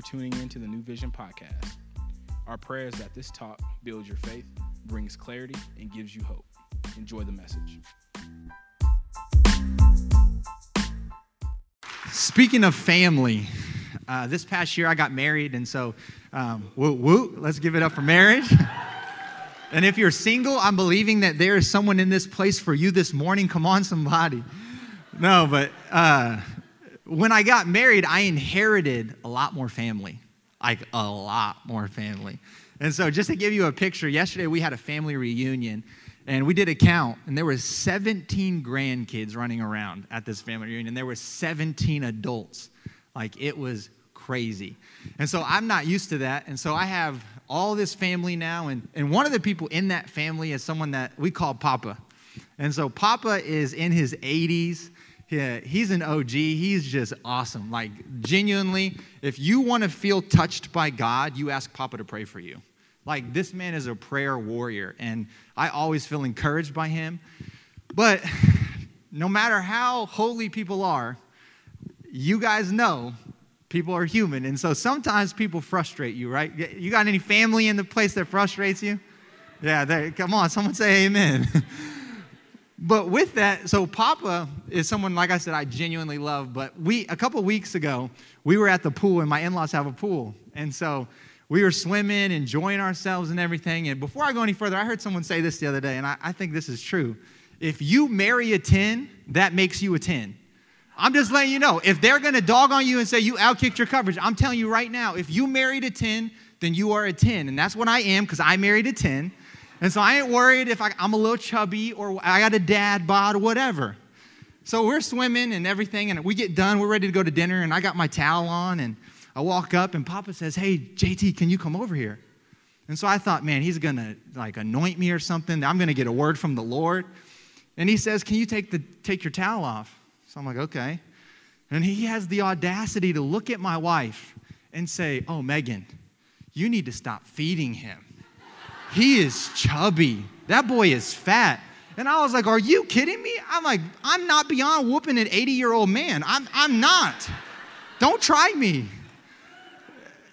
for tuning in to the New Vision podcast. Our prayer is that this talk builds your faith, brings clarity, and gives you hope. Enjoy the message. Speaking of family, uh, this past year I got married, and so um, woo woo, let's give it up for marriage. and if you're single, I'm believing that there is someone in this place for you this morning. Come on, somebody. No, but uh, when I got married, I inherited a lot more family, like a lot more family. And so, just to give you a picture, yesterday we had a family reunion, and we did a count, and there were 17 grandkids running around at this family reunion. There were 17 adults. Like it was crazy. And so I'm not used to that. And so I have all this family now, and, and one of the people in that family is someone that we call Papa. And so Papa is in his 80s. Yeah, he's an OG. He's just awesome. Like, genuinely, if you want to feel touched by God, you ask Papa to pray for you. Like, this man is a prayer warrior, and I always feel encouraged by him. But no matter how holy people are, you guys know people are human. And so sometimes people frustrate you, right? You got any family in the place that frustrates you? Yeah, come on, someone say amen. But with that, so Papa is someone, like I said, I genuinely love. But we, a couple weeks ago, we were at the pool, and my in laws have a pool. And so we were swimming, enjoying ourselves and everything. And before I go any further, I heard someone say this the other day, and I, I think this is true. If you marry a 10, that makes you a 10. I'm just letting you know. If they're going to dog on you and say you outkicked your coverage, I'm telling you right now, if you married a 10, then you are a 10. And that's what I am because I married a 10. And so I ain't worried if I, am a little chubby or I got a dad bod whatever. So we're swimming and everything, and we get done. We're ready to go to dinner, and I got my towel on, and I walk up, and Papa says, "Hey, JT, can you come over here?" And so I thought, man, he's gonna like anoint me or something. I'm gonna get a word from the Lord. And he says, "Can you take the take your towel off?" So I'm like, "Okay." And he has the audacity to look at my wife and say, "Oh, Megan, you need to stop feeding him." He is chubby. That boy is fat. And I was like, Are you kidding me? I'm like, I'm not beyond whooping an 80 year old man. I'm, I'm not. Don't try me.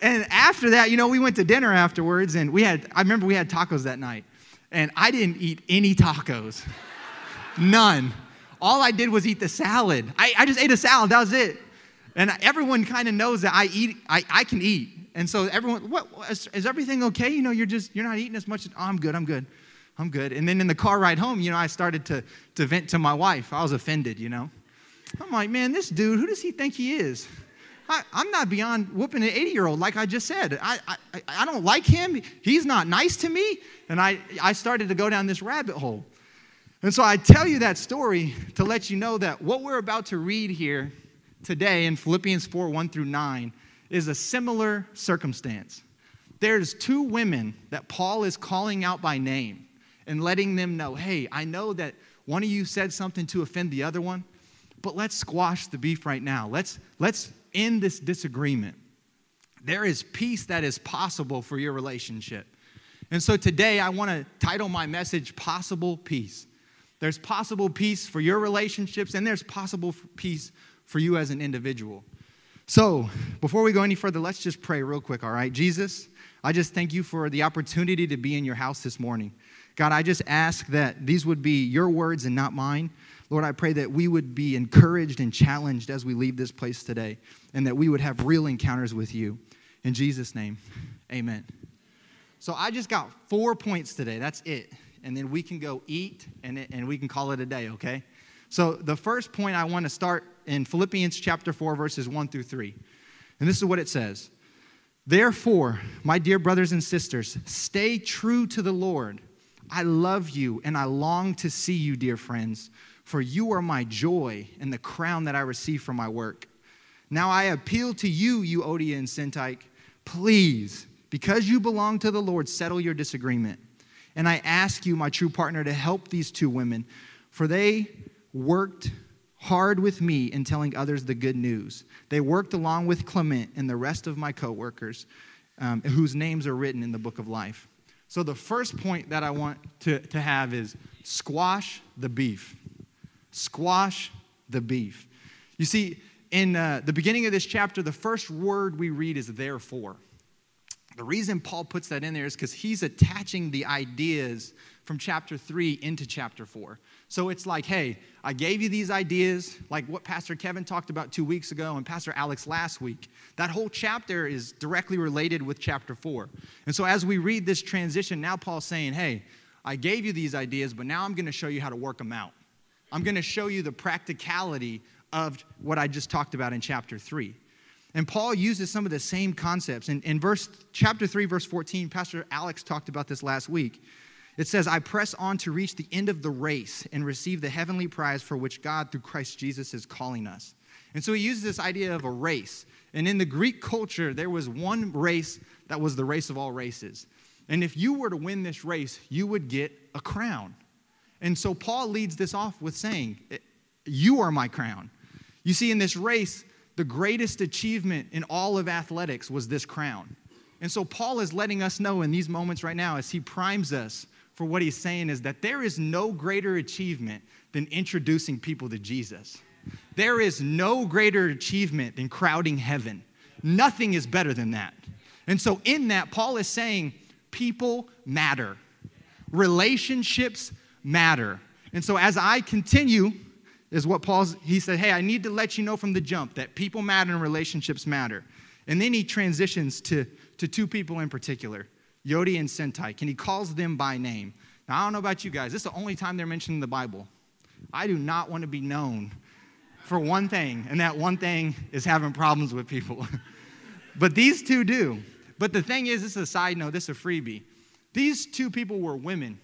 And after that, you know, we went to dinner afterwards and we had, I remember we had tacos that night. And I didn't eat any tacos. None. All I did was eat the salad. I, I just ate a salad, that was it. And everyone kind of knows that I eat, I, I can eat. And so everyone, what, is, is everything okay? You know, you're just, you're not eating as much. Oh, I'm good, I'm good, I'm good. And then in the car ride home, you know, I started to, to vent to my wife. I was offended, you know. I'm like, man, this dude, who does he think he is? I, am not beyond whooping an 80 year old, like I just said. I, I, I don't like him. He's not nice to me. And I, I started to go down this rabbit hole. And so I tell you that story to let you know that what we're about to read here today in Philippians 4 1 through 9 is a similar circumstance. There's two women that Paul is calling out by name and letting them know hey, I know that one of you said something to offend the other one, but let's squash the beef right now. Let's, let's end this disagreement. There is peace that is possible for your relationship. And so today I want to title my message Possible Peace. There's possible peace for your relationships, and there's possible peace for you as an individual. So, before we go any further, let's just pray real quick, all right? Jesus, I just thank you for the opportunity to be in your house this morning. God, I just ask that these would be your words and not mine. Lord, I pray that we would be encouraged and challenged as we leave this place today, and that we would have real encounters with you. In Jesus' name, amen. So, I just got four points today. That's it. And then we can go eat and, and we can call it a day, okay? So, the first point I want to start in Philippians chapter 4, verses 1 through 3. And this is what it says Therefore, my dear brothers and sisters, stay true to the Lord. I love you and I long to see you, dear friends, for you are my joy and the crown that I receive from my work. Now I appeal to you, Euodia and Syntyche, please, because you belong to the Lord, settle your disagreement. And I ask you, my true partner, to help these two women, for they worked hard with me in telling others the good news. They worked along with Clement and the rest of my coworkers, um, whose names are written in the book of life. So, the first point that I want to, to have is squash the beef. Squash the beef. You see, in uh, the beginning of this chapter, the first word we read is therefore. The reason Paul puts that in there is because he's attaching the ideas from chapter 3 into chapter 4. So it's like, hey, I gave you these ideas, like what Pastor Kevin talked about two weeks ago and Pastor Alex last week. That whole chapter is directly related with chapter 4. And so as we read this transition, now Paul's saying, hey, I gave you these ideas, but now I'm going to show you how to work them out. I'm going to show you the practicality of what I just talked about in chapter 3. And Paul uses some of the same concepts. In, in verse, chapter 3, verse 14, Pastor Alex talked about this last week. It says, I press on to reach the end of the race and receive the heavenly prize for which God, through Christ Jesus, is calling us. And so he uses this idea of a race. And in the Greek culture, there was one race that was the race of all races. And if you were to win this race, you would get a crown. And so Paul leads this off with saying, You are my crown. You see, in this race, the greatest achievement in all of athletics was this crown. And so Paul is letting us know in these moments right now as he primes us for what he's saying is that there is no greater achievement than introducing people to Jesus. There is no greater achievement than crowding heaven. Nothing is better than that. And so, in that, Paul is saying people matter, relationships matter. And so, as I continue, is what Paul's, he said, Hey, I need to let you know from the jump that people matter and relationships matter. And then he transitions to, to two people in particular Euodia and Syntyche, and he calls them by name. Now, I don't know about you guys, this is the only time they're mentioned in the Bible. I do not want to be known for one thing, and that one thing is having problems with people. but these two do. But the thing is, this is a side note, this is a freebie. These two people were women,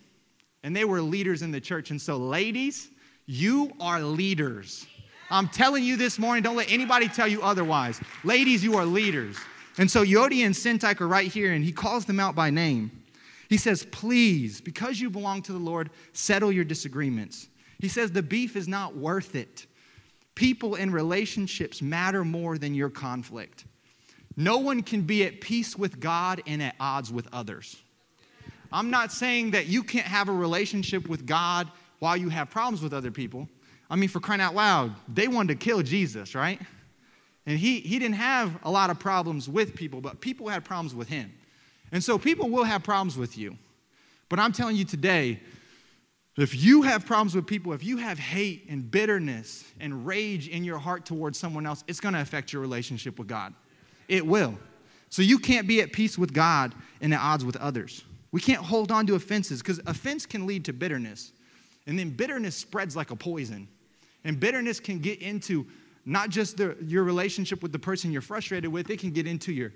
and they were leaders in the church. And so, ladies, you are leaders. I'm telling you this morning, don't let anybody tell you otherwise. Ladies, you are leaders. And so Euodia and Syntyche are right here, and he calls them out by name. He says, Please, because you belong to the Lord, settle your disagreements. He says, The beef is not worth it. People and relationships matter more than your conflict. No one can be at peace with God and at odds with others. I'm not saying that you can't have a relationship with God while you have problems with other people. I mean, for crying out loud, they wanted to kill Jesus, right? And he, he didn't have a lot of problems with people, but people had problems with him. And so people will have problems with you. But I'm telling you today, if you have problems with people, if you have hate and bitterness and rage in your heart towards someone else, it's going to affect your relationship with God. It will. So you can't be at peace with God and at odds with others. We can't hold on to offenses because offense can lead to bitterness. And then bitterness spreads like a poison. And bitterness can get into not just the, your relationship with the person you're frustrated with it can get into your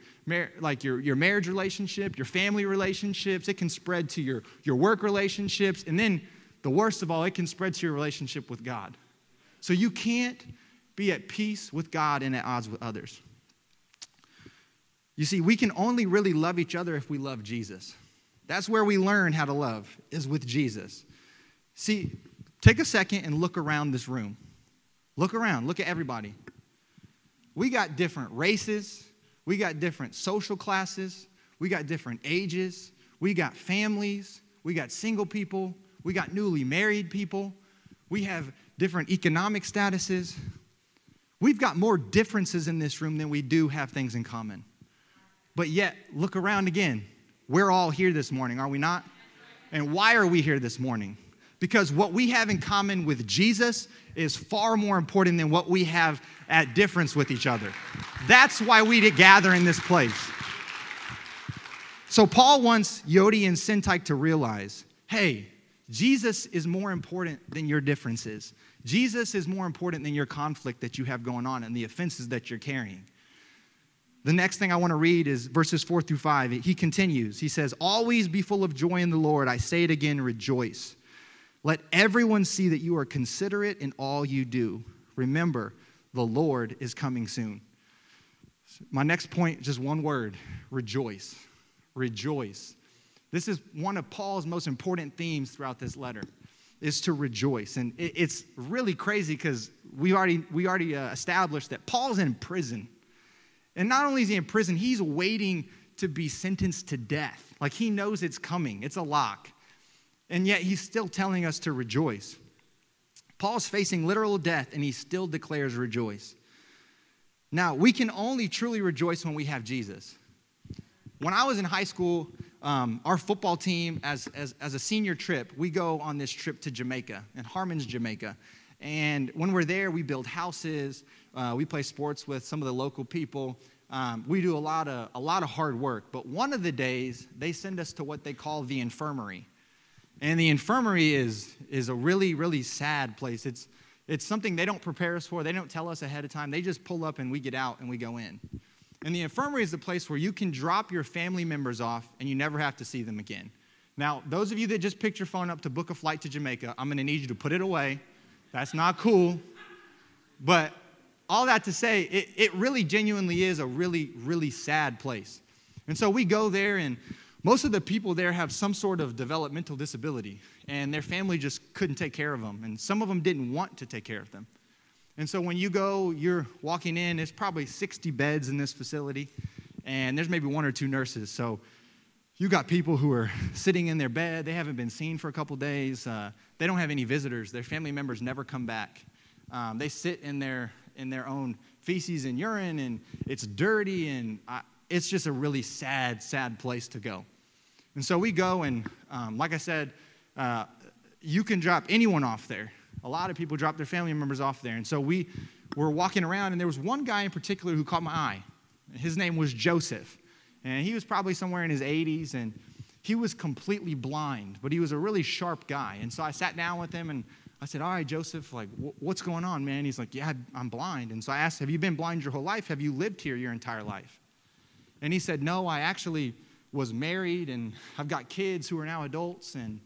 like your, your marriage relationship your family relationships it can spread to your, your work relationships. And then the worst of all it can spread to your relationship with god. So you can't be at peace with god and at odds with others. You see we can only really love each other if we love jesus. That's where we learn how to love is with jesus see take a second and look around this room Look around, look at everybody. We got different races, we got different social classes, we got different ages, we got families, we got single people, we got newly married people, we have different economic statuses. We've got more differences in this room than we do have things in common. But yet, look around again. We're all here this morning, are we not? And why are we here this morning? Because what we have in common with Jesus is far more important than what we have at difference with each other. That's why we gather in this place. So Paul wants Euodia and Syntyche to realize, hey, Jesus is more important than your differences. Jesus is more important than your conflict that you have going on and the offenses that you're carrying. The next thing I want to read is verses 4 through 5. He continues. He says, Always be full of joy in the Lord. I say it again, rejoice. Let everyone see that you are considerate in all you do. Remember, the Lord is coming soon. My next point, just one word rejoice. Rejoice. This is one of Paul's most important themes throughout this letter is to rejoice. And it's really crazy because we already, we already uh, established that Paul's in prison. And not only is he in prison, he's waiting to be sentenced to death. Like he knows it's coming, it's a lock and yet he's still telling us to rejoice. Paul's facing literal death, and he still declares rejoice. Now, we can only truly rejoice when we have Jesus. When I was in high school, um, our football team, as, as, as a senior trip, we go on this trip to Jamaica, in Harmons, Jamaica. And when we're there, we build houses, uh, we play sports with some of the local people. Um, we do a lot, of, a lot of hard work. But one of the days, they send us to what they call the infirmary. And the infirmary is, is a really, really sad place. It's, it's something they don't prepare us for, they don't tell us ahead of time. They just pull up and we get out and we go in. And the infirmary is the place where you can drop your family members off and you never have to see them again. Now, those of you that just picked your phone up to book a flight to Jamaica, I'm to need you to put it away. That's not cool. But all that to say, it, it really genuinely is a really, really sad place. And so we go there, and most of the people there have some sort of developmental disability, and their family just couldn't take care of them. And some of them didn't want to take care of them. And so when you go, you're walking in, there's probably 60 beds in this facility, and there's maybe one or two nurses. So you got people who are sitting in their bed, they haven't been seen for a couple days, uh, they don't have any visitors, their family members never come back. Um, they sit in their, in their own feces and urine, and it's dirty, and I, it's just a really sad, sad place to go. And so we go, and um, like I said, uh, you can drop anyone off there. A lot of people drop their family members off there. And so we were walking around, and there was one guy in particular who caught my eye. His name was Joseph. And he was probably somewhere in his 80s, and he was completely blind, but he was a really sharp guy. And so I sat down with him and I said, All right, Joseph, like, what's going on, man? He's like, Yeah, I'm blind. And so I asked, Have you been blind your whole life? Have you lived here your entire life? And he said, No, I actually was married and I've got kids who are now adults. And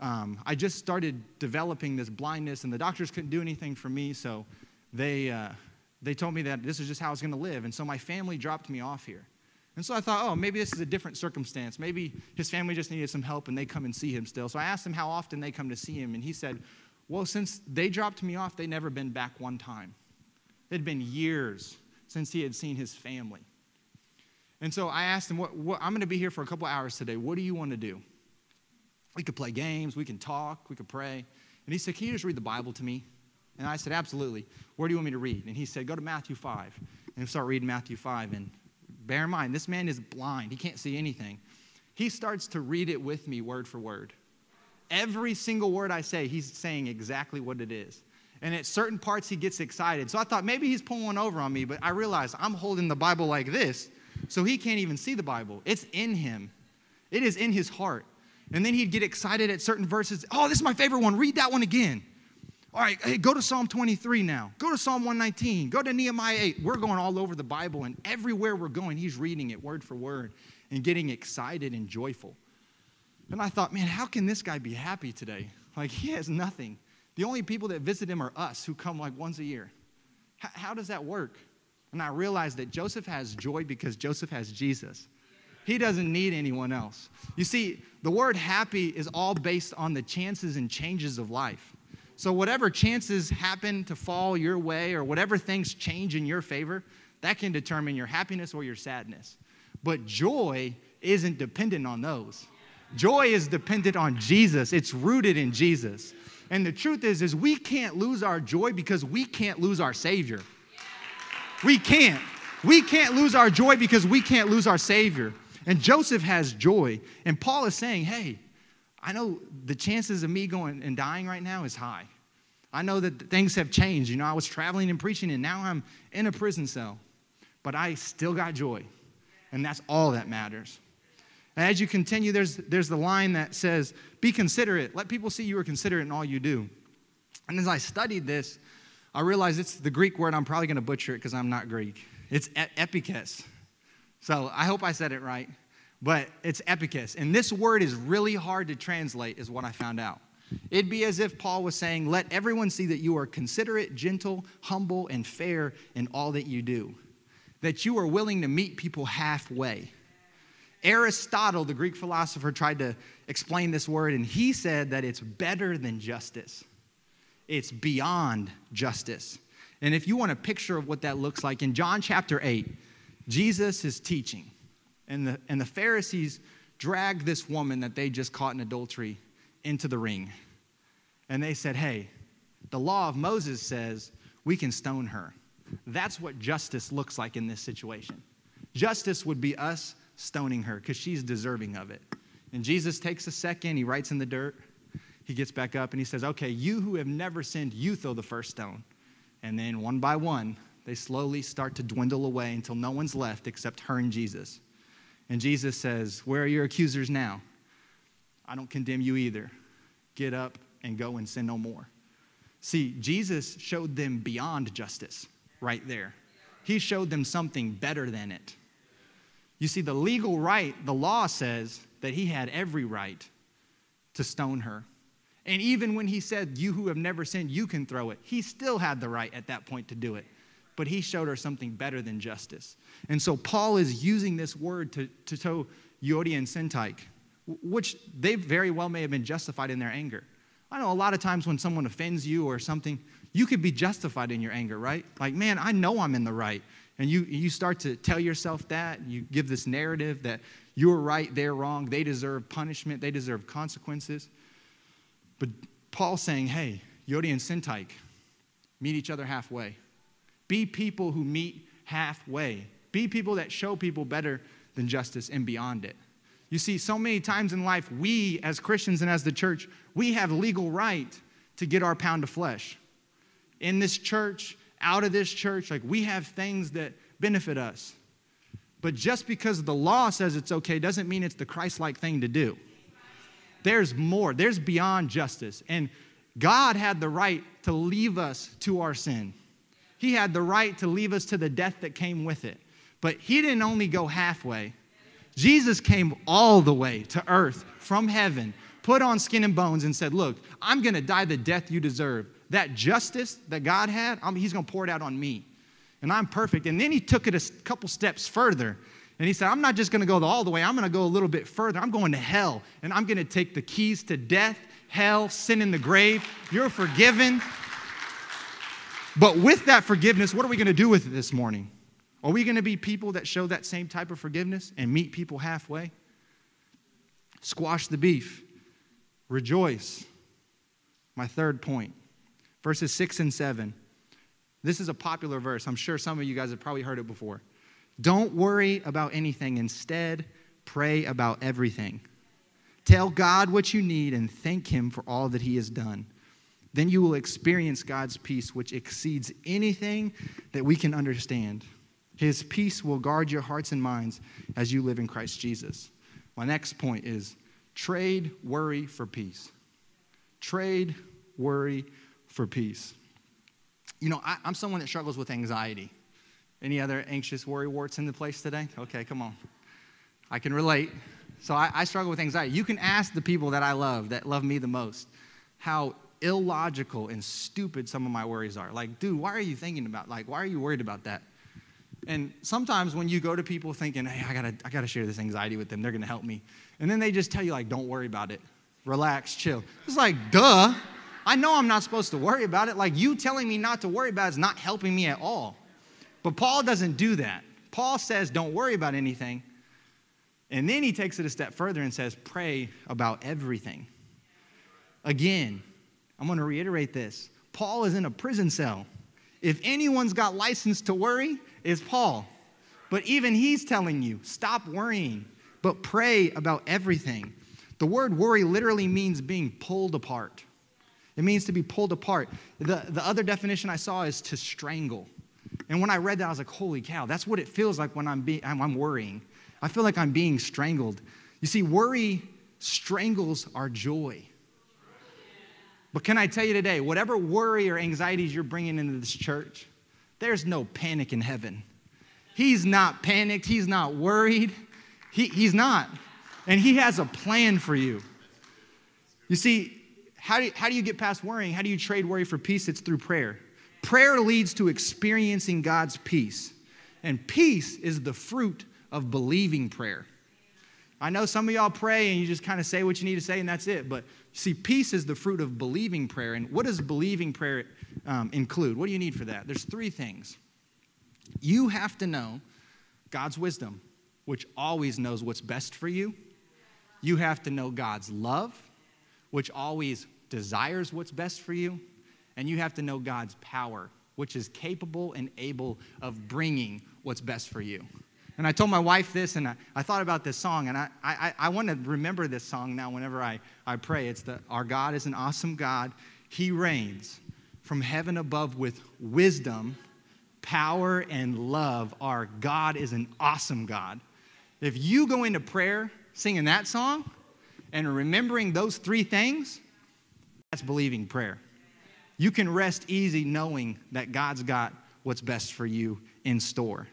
um, I just started developing this blindness, and the doctors couldn't do anything for me. So they, uh, they told me that this is just how I was going to live. And so my family dropped me off here. And so I thought, oh, maybe this is a different circumstance. Maybe his family just needed some help and they come and see him still. So I asked him how often they come to see him, and he said, well, since they dropped me off, they'd never been back one time. It'd been years since he had seen his family. And so I asked him, what, what, I'm going to be here for a couple hours today. What do you want to do? We could play games, we can talk, we could pray. And he said, Can you just read the Bible to me? And I said, Absolutely. Where do you want me to read? And he said, Go to Matthew 5. And start reading Matthew 5. And bear in mind, this man is blind, he can't see anything. He starts to read it with me word for word. Every single word I say, he's saying exactly what it is. And at certain parts, he gets excited. So I thought maybe he's pulling one over on me, but I realized I'm holding the Bible like this, so he can't even see the Bible. It's in him, it is in his heart. And then he'd get excited at certain verses. Oh, this is my favorite one. Read that one again. All right, hey, go to Psalm 23 now. Go to Psalm 119. Go to Nehemiah 8. We're going all over the Bible, and everywhere we're going, he's reading it word for word and getting excited and joyful. And I thought, man, how can this guy be happy today? Like, he has nothing. The only people that visit him are us who come like once a year. H- how does that work? And I realized that Joseph has joy because Joseph has Jesus. He doesn't need anyone else. You see, the word happy is all based on the chances and changes of life. So, whatever chances happen to fall your way or whatever things change in your favor, that can determine your happiness or your sadness. But joy isn't dependent on those. Joy is dependent on Jesus. It's rooted in Jesus. And the truth is is we can't lose our joy because we can't lose our savior. We can't. We can't lose our joy because we can't lose our savior. And Joseph has joy. And Paul is saying, "Hey, I know the chances of me going and dying right now is high. I know that things have changed. You know, I was traveling and preaching and now I'm in a prison cell. But I still got joy. And that's all that matters." And as you continue, there's, there's the line that says, Be considerate. Let people see you are considerate in all you do. And as I studied this, I realize it's the Greek word. I'm probably going to butcher it because I'm not Greek. It's epikes. So I hope I said it right. But it's epikes. And this word is really hard to translate, is what I found out. It'd be as if Paul was saying, Let everyone see that you are considerate, gentle, humble, and fair in all that you do, that you are willing to meet people halfway Aristotle, the Greek philosopher, tried to explain this word, and he said that it's better than justice. It's beyond justice. And if you want a picture of what that looks like, in John chapter 8, Jesus is teaching, and the, and the Pharisees dragged this woman that they just caught in adultery into the ring. And they said, Hey, the law of Moses says we can stone her. That's what justice looks like in this situation. Justice would be us stoning her because she's deserving of it. And Jesus takes a second, he writes in the dirt, he gets back up and he says, Okay, you who have never sinned, you throw the first stone. And then one by one, they slowly start to dwindle away until no one's left except her and Jesus. And Jesus says, Where are your accusers now? I don't condemn you either. Get up and go and sin no more. See, Jesus showed them beyond justice right there. He showed them something better than it. You see, the legal right, the law says that he had every right to stone her. And even when he said, You who have never sinned, you can throw it, he still had the right at that point to do it. But he showed her something better than justice. And so Paul is using this word to, to tow Euodia and Syntyche, which they very well may have been justified in their anger. I know a lot of times when someone offends you or something, you could be justified in your anger, right? Like, man, I know I'm in the right. And you, you start to tell yourself that. You give this narrative that you're right, they're wrong, they deserve punishment, they deserve consequences. But Paul's saying, hey, Euodia and Syntyche, meet each other halfway. Be people who meet halfway. Be people that show people better than justice and beyond it. You see, so many times in life, we as Christians and as the church, we have legal right to get our pound of flesh. In this church, out of this church, like we have things that benefit us. But just because the law says it's okay doesn't mean it's the Christ like thing to do. There's more, there's beyond justice. And God had the right to leave us to our sin, He had the right to leave us to the death that came with it. But He didn't only go halfway, Jesus came all the way to earth from heaven, put on skin and bones, and said, Look, I'm going to die the death you deserve. That justice that God had, I He's going to pour it out on me. And I'm perfect. And then He took it a couple steps further. And He said, I'm not just going to go all the way, I'm going to go a little bit further. I'm going to hell. And I'm going to take the keys to death, hell, sin in the grave. You're forgiven. But with that forgiveness, what are we going to do with it this morning? Are we going to be people that show that same type of forgiveness and meet people halfway? Squash the beef. Rejoice. My third point, verses six and seven. This is a popular verse. I'm sure some of you guys have probably heard it before. Don't worry about anything. Instead, pray about everything. Tell God what you need and thank Him for all that He has done. Then you will experience God's peace, which exceeds anything that we can understand. His peace will guard your hearts and minds as you live in Christ Jesus. My next point is trade worry for peace. Trade worry for peace. You know, I, am someone that struggles with anxiety. Any other anxious worry warts in the place today? Okay, come on. I can relate. So I, I struggle with anxiety. You can ask the people that I love, that love me the most, how illogical and stupid some of my worries are. Like, dude, why are you thinking about? Like, why are you worried about that? And sometimes when you go to people thinking, hey, I gotta, I gotta share this anxiety with them, they're gonna help me. And then they just tell you, like, don't worry about it. Relax, chill. It's like, duh. I know I'm not supposed to worry about it. Like, you telling me not to worry about it is not helping me at all. But Paul doesn't do that. Paul says, don't worry about anything. And then he takes it a step further and says, pray about everything. Again, I'm gonna reiterate this Paul is in a prison cell. If anyone's got license to worry, it's Paul. But even he's telling you stop worrying, but pray about everything. The word worry literally means being pulled apart. It means to be pulled apart. The, the other definition I saw is to strangle. And when I read that, I was like, holy cow, that's what it feels like when I'm, be- I'm, I'm worrying. I feel like I'm being strangled. You see, worry strangles our joy. But can I tell you today, whatever worry or anxieties you're bringing into this church, there's no panic in heaven. He's not panicked, he's not worried. He, he's not. And he has a plan for you. You see, how do you, how do you get past worrying? How do you trade worry for peace? It's through prayer. Prayer leads to experiencing God's peace. And peace is the fruit of believing prayer. I know some of y'all pray and you just kind of say what you need to say and that's it. But see, peace is the fruit of believing prayer. And what does believing prayer um, include? What do you need for that? There's three things. You have to know God's wisdom, which always knows what's best for you. You have to know God's love, which always desires what's best for you. And you have to know God's power, which is capable and able of bringing what's best for you. And I told my wife this, and I, I thought about this song, and I, I, I want to remember this song now whenever I, I pray. It's the Our God is an awesome God. He reigns from heaven above with wisdom, power, and love. Our God is an awesome God. If you go into prayer singing that song and remembering those three things, that's believing prayer. You can rest easy knowing that God's got what's best for you in store.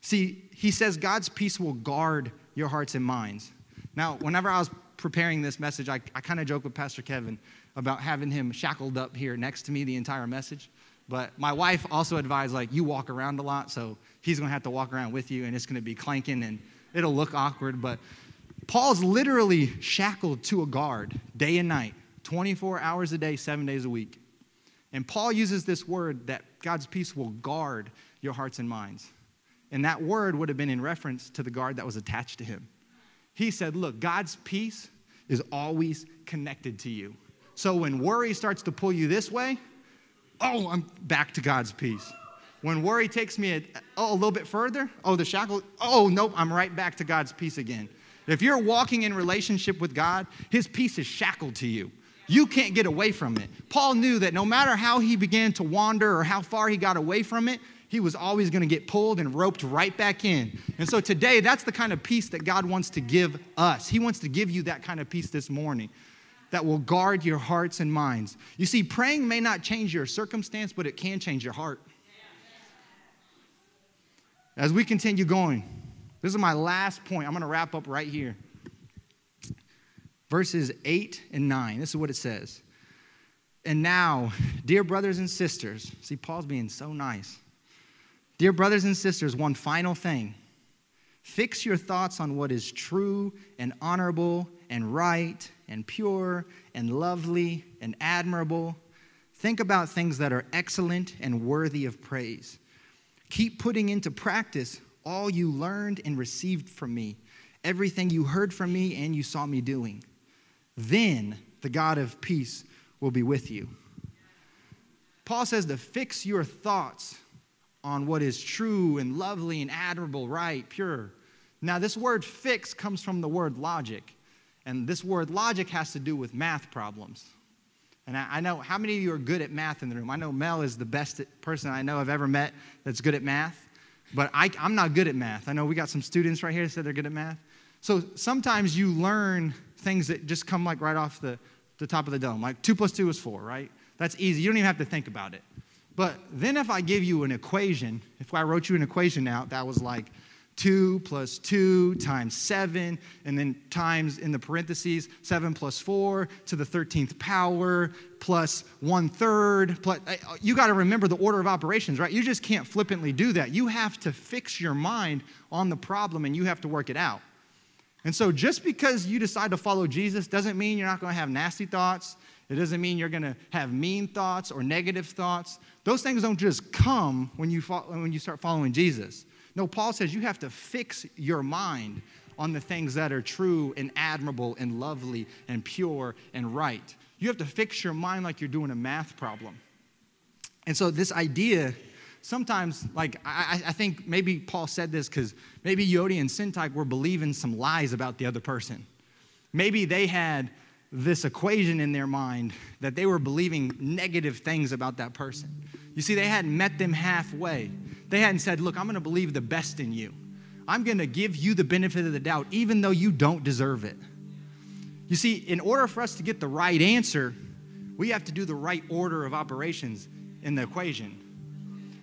See, he says God's peace will guard your hearts and minds. Now, whenever I was preparing this message, I, I kind of joked with Pastor Kevin about having him shackled up here next to me the entire message. But my wife also advised, like, you walk around a lot, so he's gonna have to walk around with you, and it's gonna be clanking, and it'll look awkward. But Paul's literally shackled to a guard day and night, 24 hours a day, seven days a week. And Paul uses this word that God's peace will guard your hearts and minds. And that word would have been in reference to the guard that was attached to him. He said, Look, God's peace is always connected to you. So when worry starts to pull you this way, oh, I'm back to God's peace. When worry takes me a, oh, a little bit further, oh, the shackle, oh, nope, I'm right back to God's peace again. If you're walking in relationship with God, His peace is shackled to you. You can't get away from it. Paul knew that no matter how he began to wander or how far he got away from it, he was always going to get pulled and roped right back in. And so today, that's the kind of peace that God wants to give us. He wants to give you that kind of peace this morning that will guard your hearts and minds. You see, praying may not change your circumstance, but it can change your heart. As we continue going, this is my last point. I'm going to wrap up right here. Verses 8 and 9. This is what it says. And now, dear brothers and sisters, see, Paul's being so nice. Dear brothers and sisters, one final thing. Fix your thoughts on what is true and honorable and right and pure and lovely and admirable. Think about things that are excellent and worthy of praise. Keep putting into practice all you learned and received from me, everything you heard from me and you saw me doing. Then the God of peace will be with you. Paul says to fix your thoughts on what is true and lovely and admirable, right, pure. Now, this word fix comes from the word logic. And this word logic has to do with math problems. And I, know how many of you are good at math in the room? I know Mel is the best person I know I've ever met that's good at math. But I, I'm not good at math. I know we got some students right here that said they're good at math. So sometimes you learn things that just come like right off the, the top of the dome. Like two plus two is four, right? That's easy. You don't even have to think about it. But then if I give you an equation, if I wrote you an equation out that was like 2 plus 2 times 7, and then times in the parentheses 7 plus 4 to the 13th power plus one third. Plus, uh, you got to remember the order of operations, right? You just can't flippantly do that. You have to fix your mind on the problem and you have to work it out. And so just because you decide to follow Jesus doesn't mean you're not going to have nasty thoughts. It doesn't mean you're going to have mean thoughts or negative thoughts. Those things don't just come when you, when you start following Jesus. No, Paul says you have to fix your mind on the things that are true and admirable and lovely and pure and right. You have to fix your mind like you're doing a math problem. And so, this idea, sometimes, like, I, I think maybe Paul said this because maybe Euodia and Syntyche were believing some lies about the other person. Maybe they had this equation in their mind that they were believing negative things about that person. You see, they hadn't met them halfway. They hadn't said, Look, I'm going to believe the best in you. I'm going to give you the benefit of the doubt, even though you don't deserve it. You see, in order for us to get the right answer, we have to do the right order of operations in the equation.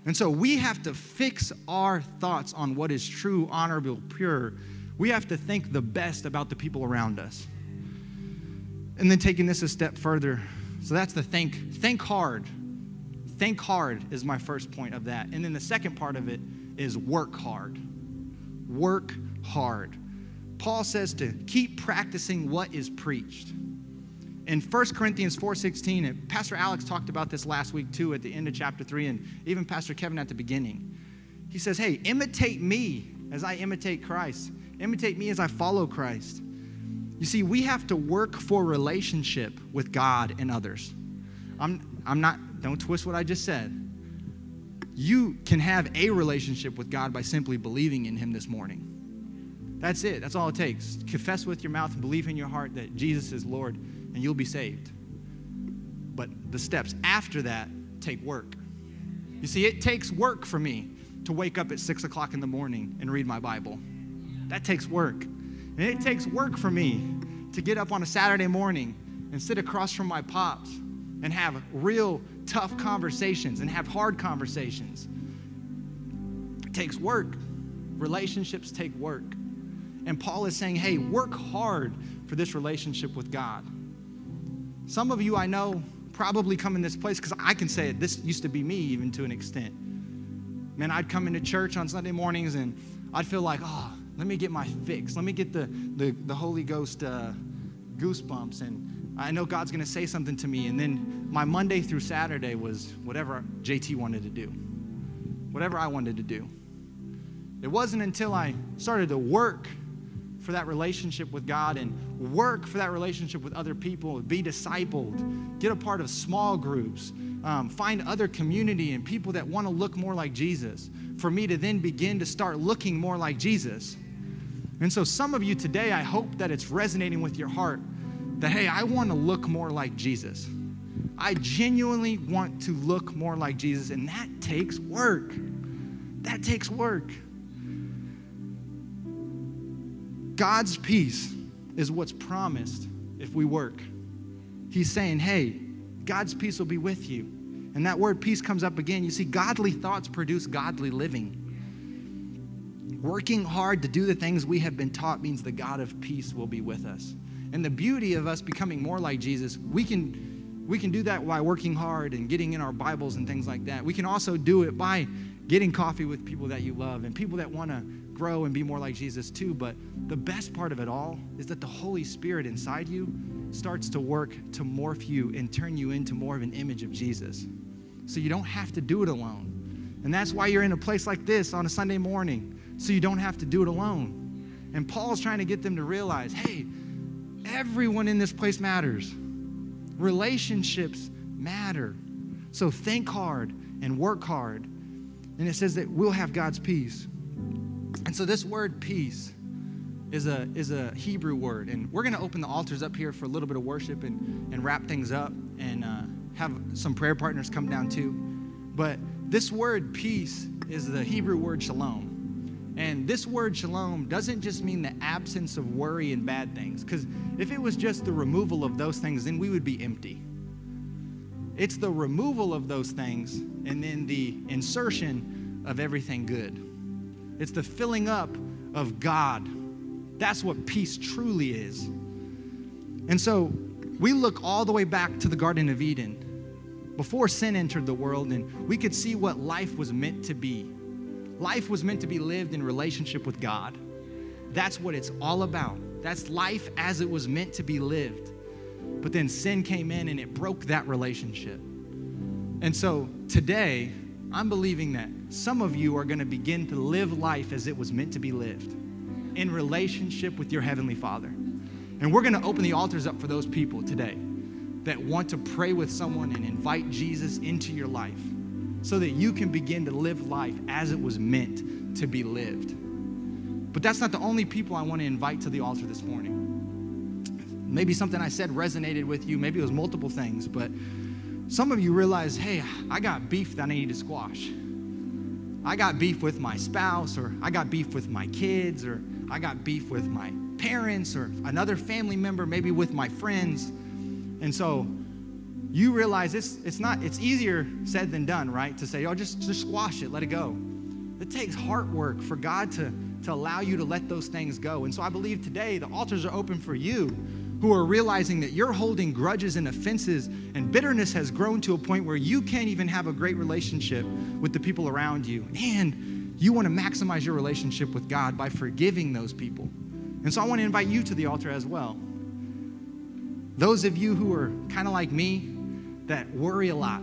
And so we have to fix our thoughts on what is true, honorable, pure. We have to think the best about the people around us. And then taking this a step further. So that's the think. Think hard. Think hard is my first point of that. And then the second part of it is work hard. Work hard. Paul says to keep practicing what is preached. In 1 Corinthians 4:16, and Pastor Alex talked about this last week too at the end of chapter 3 and even Pastor Kevin at the beginning. He says, "Hey, imitate me as I imitate Christ. Imitate me as I follow Christ." You see, we have to work for relationship with God and others. I'm, I'm not, don't twist what I just said. you can have a relationship with God by simply believing in Him this morning. That's it. That's all it takes. Confess with your mouth and believe in your heart that Jesus is Lord, and you'll be saved. But the steps after that take work. You see, it takes work for me to wake up at six o'clock in the morning and read my Bible. That takes work. And it takes work for me to get up on a Saturday morning and sit across from my pops and have real tough conversations and have hard conversations. It takes work. Relationships take work. And Paul is saying, hey, work hard for this relationship with God. Some of you I know probably come in this place because I can say it. This used to be me, even to an extent. Man, I'd come into church on Sunday mornings and I'd feel like, oh, let me get my fix. Let me get the, the, the Holy Ghost uh, goosebumps. And I know God's going to say something to me. And then my Monday through Saturday was whatever JT wanted to do, whatever I wanted to do. It wasn't until I started to work for that relationship with God and work for that relationship with other people, be discipled, get a part of small groups, um, find other community and people that want to look more like Jesus, for me to then begin to start looking more like Jesus. And so, some of you today, I hope that it's resonating with your heart that, hey, I want to look more like Jesus. I genuinely want to look more like Jesus, and that takes work. That takes work. God's peace is what's promised if we work. He's saying, hey, God's peace will be with you. And that word peace comes up again. You see, godly thoughts produce godly living. Working hard to do the things we have been taught means the God of peace will be with us. And the beauty of us becoming more like Jesus, we can, we can do that by working hard and getting in our Bibles and things like that. We can also do it by getting coffee with people that you love and people that want to grow and be more like Jesus too. But the best part of it all is that the Holy Spirit inside you starts to work to morph you and turn you into more of an image of Jesus. So you don't have to do it alone. And that's why you're in a place like this on a Sunday morning, so you don't have to do it alone. And Paul's trying to get them to realize hey, everyone in this place matters. Relationships matter. So think hard and work hard. And it says that we'll have God's peace. And so this word peace is a, is a Hebrew word. And we're going to open the altars up here for a little bit of worship and, and wrap things up and uh, have some prayer partners come down too. But this word peace is the Hebrew word shalom. And this word shalom doesn't just mean the absence of worry and bad things, because if it was just the removal of those things, then we would be empty. It's the removal of those things and then the insertion of everything good. It's the filling up of God. That's what peace truly is. And so we look all the way back to the Garden of Eden before sin entered the world, and we could see what life was meant to be. Life was meant to be lived in relationship with God. That's what it's all about. That's life as it was meant to be lived. But then sin came in and it broke that relationship. And so today, I'm believing that some of you are going to begin to live life as it was meant to be lived in relationship with your Heavenly Father. And we're going to open the altars up for those people today that want to pray with someone and invite Jesus into your life so that you can begin to live life as it was meant to be lived. But that's not the only people I want to invite to the altar this morning. Maybe something I said resonated with you, maybe it was multiple things, but some of you realize, hey, I got beef that I need to squash. I got beef with my spouse, or I got beef with my kids, or I got beef with my parents, or another family member, maybe with my friends. And so you realize it's, it's not, it's easier said than done, right? To say, oh, just, just squash it, let it go. It takes heart work for God to, to allow you to let those things go. And so I believe today the altars are open for you who are realizing that you're holding grudges and offenses, and bitterness has grown to a point where you can't even have a great relationship with the people around you. And you want to maximize your relationship with God by forgiving those people. And so I want to invite you to the altar as well. Those of you who are kind of like me, that worry a lot,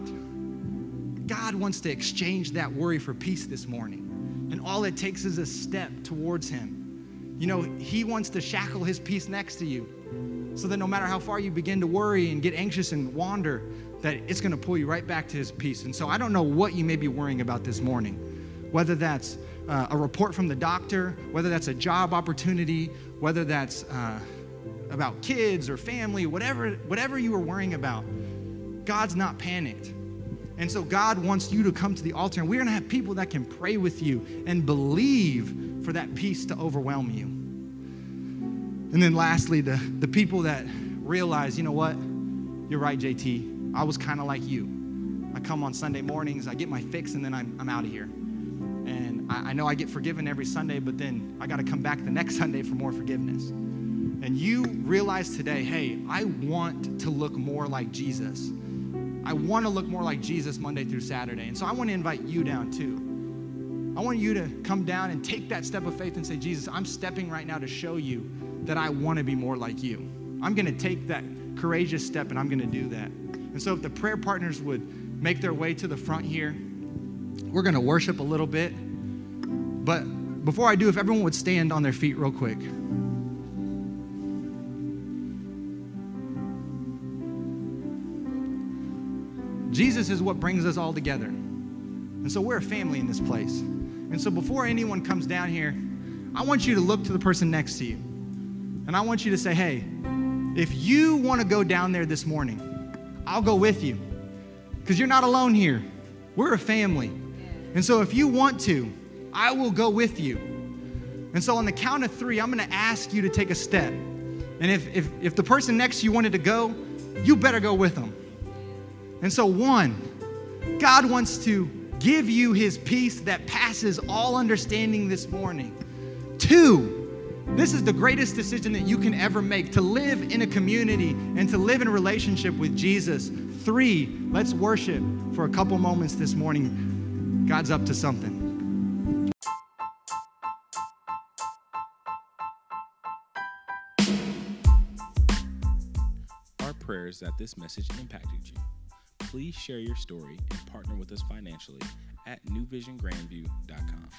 God wants to exchange that worry for peace this morning. And all it takes is a step towards Him. You know, He wants to shackle His peace next to you so that no matter how far you begin to worry and get anxious and wander, that it's going to pull you right back to His peace. And so I don't know what you may be worrying about this morning, whether that's uh, a report from the doctor, whether that's a job opportunity, whether that's uh, about kids or family, whatever, whatever you are worrying about. God's not panicked. And so God wants you to come to the altar, and we're going to have people that can pray with you and believe for that peace to overwhelm you. And then lastly, the, the people that realize, you know what? You're right, JT. I was kind of like you. I come on Sunday mornings, I get my fix, and then I'm, I'm out of here. And I, I know I get forgiven every Sunday, but then I got to come back the next Sunday for more forgiveness. And you realize today, hey, I want to look more like Jesus. I want to look more like Jesus Monday through Saturday. And so I want to invite you down too. I want you to come down and take that step of faith and say, Jesus, I'm stepping right now to show you that I want to be more like you. I'm going to take that courageous step and I'm going to do that. And so if the prayer partners would make their way to the front here, we're going to worship a little bit. But before I do, if everyone would stand on their feet real quick. Jesus is what brings us all together. And so we're a family in this place. And so before anyone comes down here, I want you to look to the person next to you. And I want you to say, hey, if you want to go down there this morning, I'll go with you. Because you're not alone here. We're a family. And so if you want to, I will go with you. And so on the count of three, I'm going to ask you to take a step. And if, if, if the person next to you wanted to go, you better go with them. And so, one, God wants to give you his peace that passes all understanding this morning. Two, this is the greatest decision that you can ever make to live in a community and to live in relationship with Jesus. Three, let's worship for a couple moments this morning. God's up to something. Our prayers that this message impacted you please share your story and partner with us financially at newvisiongrandview.com.